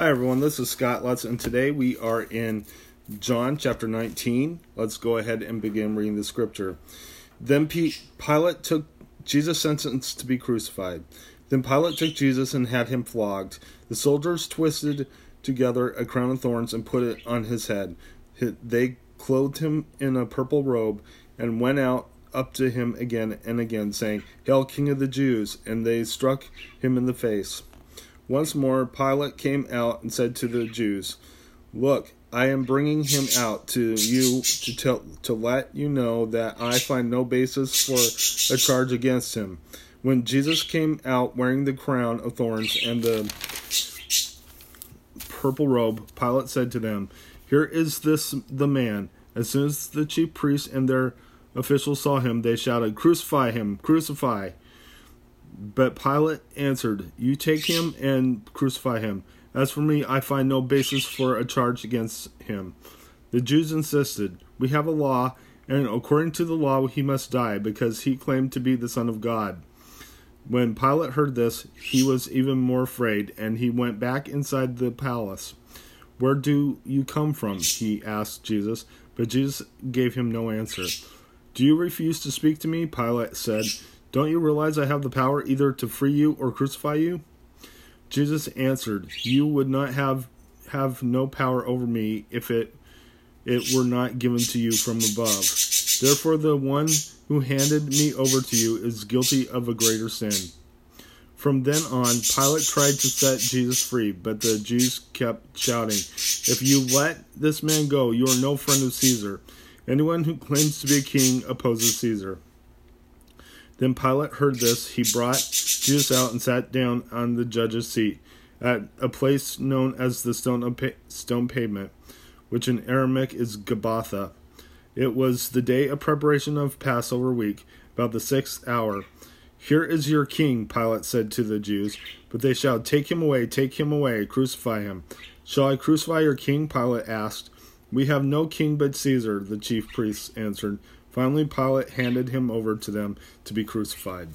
Hi, everyone. This is Scott Lutz, and today we are in John chapter 19. Let's go ahead and begin reading the scripture. Then Pilate took Jesus' sentenced to be crucified. Then Pilate took Jesus and had him flogged. The soldiers twisted together a crown of thorns and put it on his head. They clothed him in a purple robe and went out up to him again and again, saying, Hail, King of the Jews! And they struck him in the face. Once more, Pilate came out and said to the Jews, Look, I am bringing him out to you to tell to let you know that I find no basis for a charge against him. When Jesus came out wearing the crown of thorns and the purple robe, Pilate said to them, "Here is this the man." As soon as the chief priests and their officials saw him, they shouted, "Crucify him! Crucify!" But Pilate answered, You take him and crucify him. As for me, I find no basis for a charge against him. The Jews insisted, We have a law, and according to the law he must die, because he claimed to be the Son of God. When Pilate heard this, he was even more afraid, and he went back inside the palace. Where do you come from? he asked Jesus, but Jesus gave him no answer. Do you refuse to speak to me? Pilate said. Don't you realize I have the power either to free you or crucify you? Jesus answered, You would not have have no power over me if it it were not given to you from above. Therefore the one who handed me over to you is guilty of a greater sin. From then on, Pilate tried to set Jesus free, but the Jews kept shouting, If you let this man go, you are no friend of Caesar. Anyone who claims to be a king opposes Caesar. Then Pilate heard this. He brought Jesus out and sat down on the judge's seat at a place known as the stone, stone pavement, which in Aramaic is Gabbatha. It was the day of preparation of Passover week, about the sixth hour. Here is your king, Pilate said to the Jews. But they shouted, Take him away, take him away, crucify him. Shall I crucify your king? Pilate asked. We have no king but Caesar, the chief priests answered. Finally, Pilate handed him over to them to be crucified.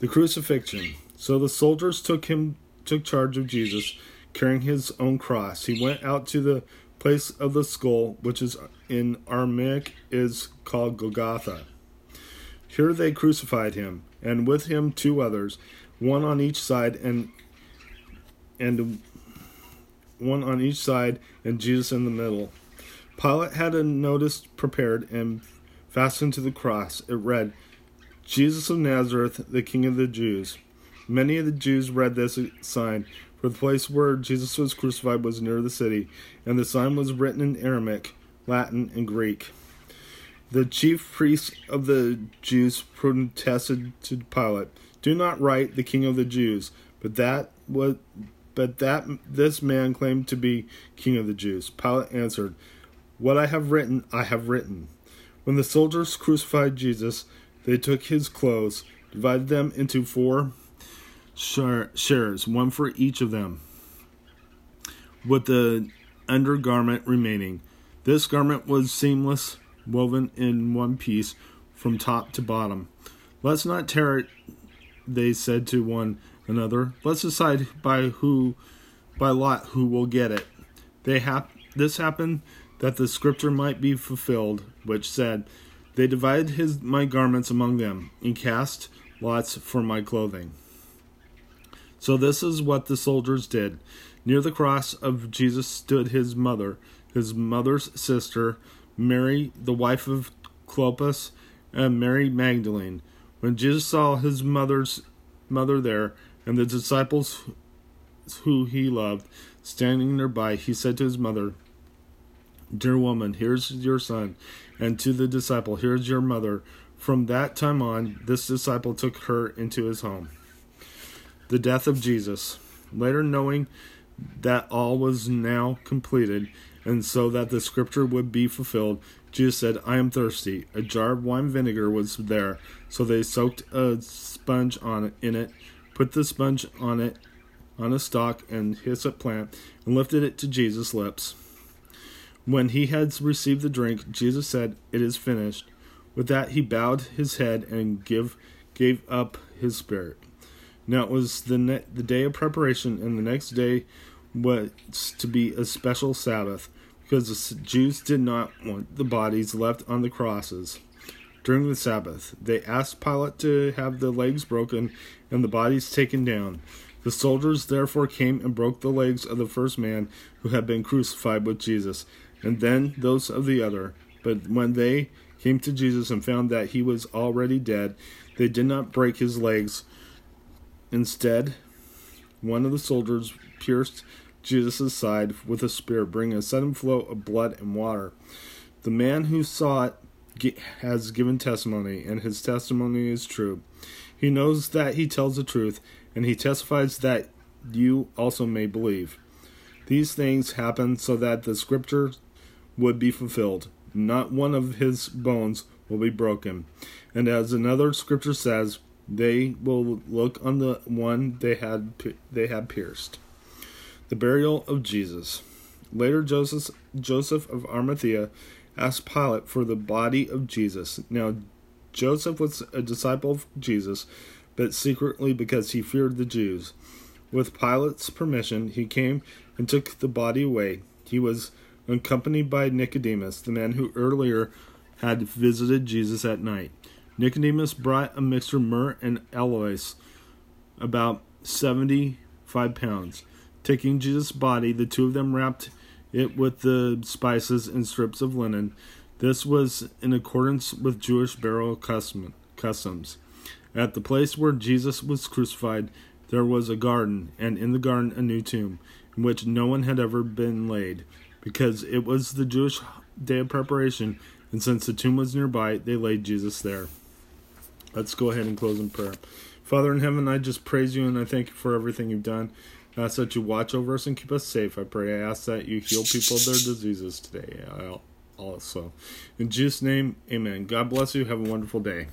The crucifixion. So the soldiers took him took charge of Jesus, carrying his own cross. He went out to the place of the skull, which is in Aramaic is called Golgotha. Here they crucified him, and with him two others, one on each side and and one on each side and Jesus in the middle. Pilate had a notice prepared and fastened to the cross. It read, Jesus of Nazareth, the King of the Jews. Many of the Jews read this sign, for the place where Jesus was crucified was near the city, and the sign was written in Aramaic, Latin, and Greek. The chief priests of the Jews protested to Pilate, "Do not write the King of the Jews, but that what, but that this man claimed to be King of the Jews." Pilate answered, what I have written, I have written. When the soldiers crucified Jesus, they took his clothes, divided them into four shares, one for each of them, with the undergarment remaining. This garment was seamless, woven in one piece from top to bottom. Let's not tear it, they said to one another. Let's decide by who, by lot, who will get it. They hap- this happened that the scripture might be fulfilled, which said, They divided his my garments among them, and cast lots for my clothing. So this is what the soldiers did. Near the cross of Jesus stood his mother, his mother's sister, Mary, the wife of Clopas, and Mary Magdalene. When Jesus saw his mother's mother there, and the disciples who he loved standing nearby, he said to his mother, Dear woman, here's your son. And to the disciple, here's your mother. From that time on, this disciple took her into his home. The death of Jesus. Later, knowing that all was now completed, and so that the scripture would be fulfilled, Jesus said, I am thirsty. A jar of wine vinegar was there, so they soaked a sponge on it, in it, put the sponge on it on a stalk and hyssop plant, and lifted it to Jesus' lips. When he had received the drink, Jesus said, It is finished. With that, he bowed his head and give, gave up his spirit. Now it was the ne- the day of preparation, and the next day was to be a special Sabbath, because the Jews did not want the bodies left on the crosses during the Sabbath. They asked Pilate to have the legs broken and the bodies taken down. The soldiers therefore came and broke the legs of the first man who had been crucified with Jesus, and then those of the other. But when they came to Jesus and found that he was already dead, they did not break his legs. Instead, one of the soldiers pierced Jesus' side with a spear, bringing a sudden flow of blood and water. The man who saw it has given testimony, and his testimony is true. He knows that he tells the truth, and he testifies that you also may believe. These things happen so that the scripture would be fulfilled. Not one of his bones will be broken. And as another scripture says, they will look on the one they had they had pierced. The burial of Jesus. Later, Joseph, Joseph of Arimathea asked Pilate for the body of Jesus. Now, Joseph was a disciple of Jesus, but secretly because he feared the Jews. With Pilate's permission, he came and took the body away. He was accompanied by Nicodemus, the man who earlier had visited Jesus at night. Nicodemus brought a mixture of myrrh and aloes, about seventy-five pounds. Taking Jesus' body, the two of them wrapped it with the spices and strips of linen. This was in accordance with Jewish burial custom, customs. At the place where Jesus was crucified, there was a garden, and in the garden a new tomb, in which no one had ever been laid, because it was the Jewish day of preparation, and since the tomb was nearby, they laid Jesus there. Let's go ahead and close in prayer. Father in heaven, I just praise you and I thank you for everything you've done. I ask that you watch over us and keep us safe. I pray. I ask that you heal people of their diseases today. Uh, also, in Jesus' name, Amen. God bless you. Have a wonderful day.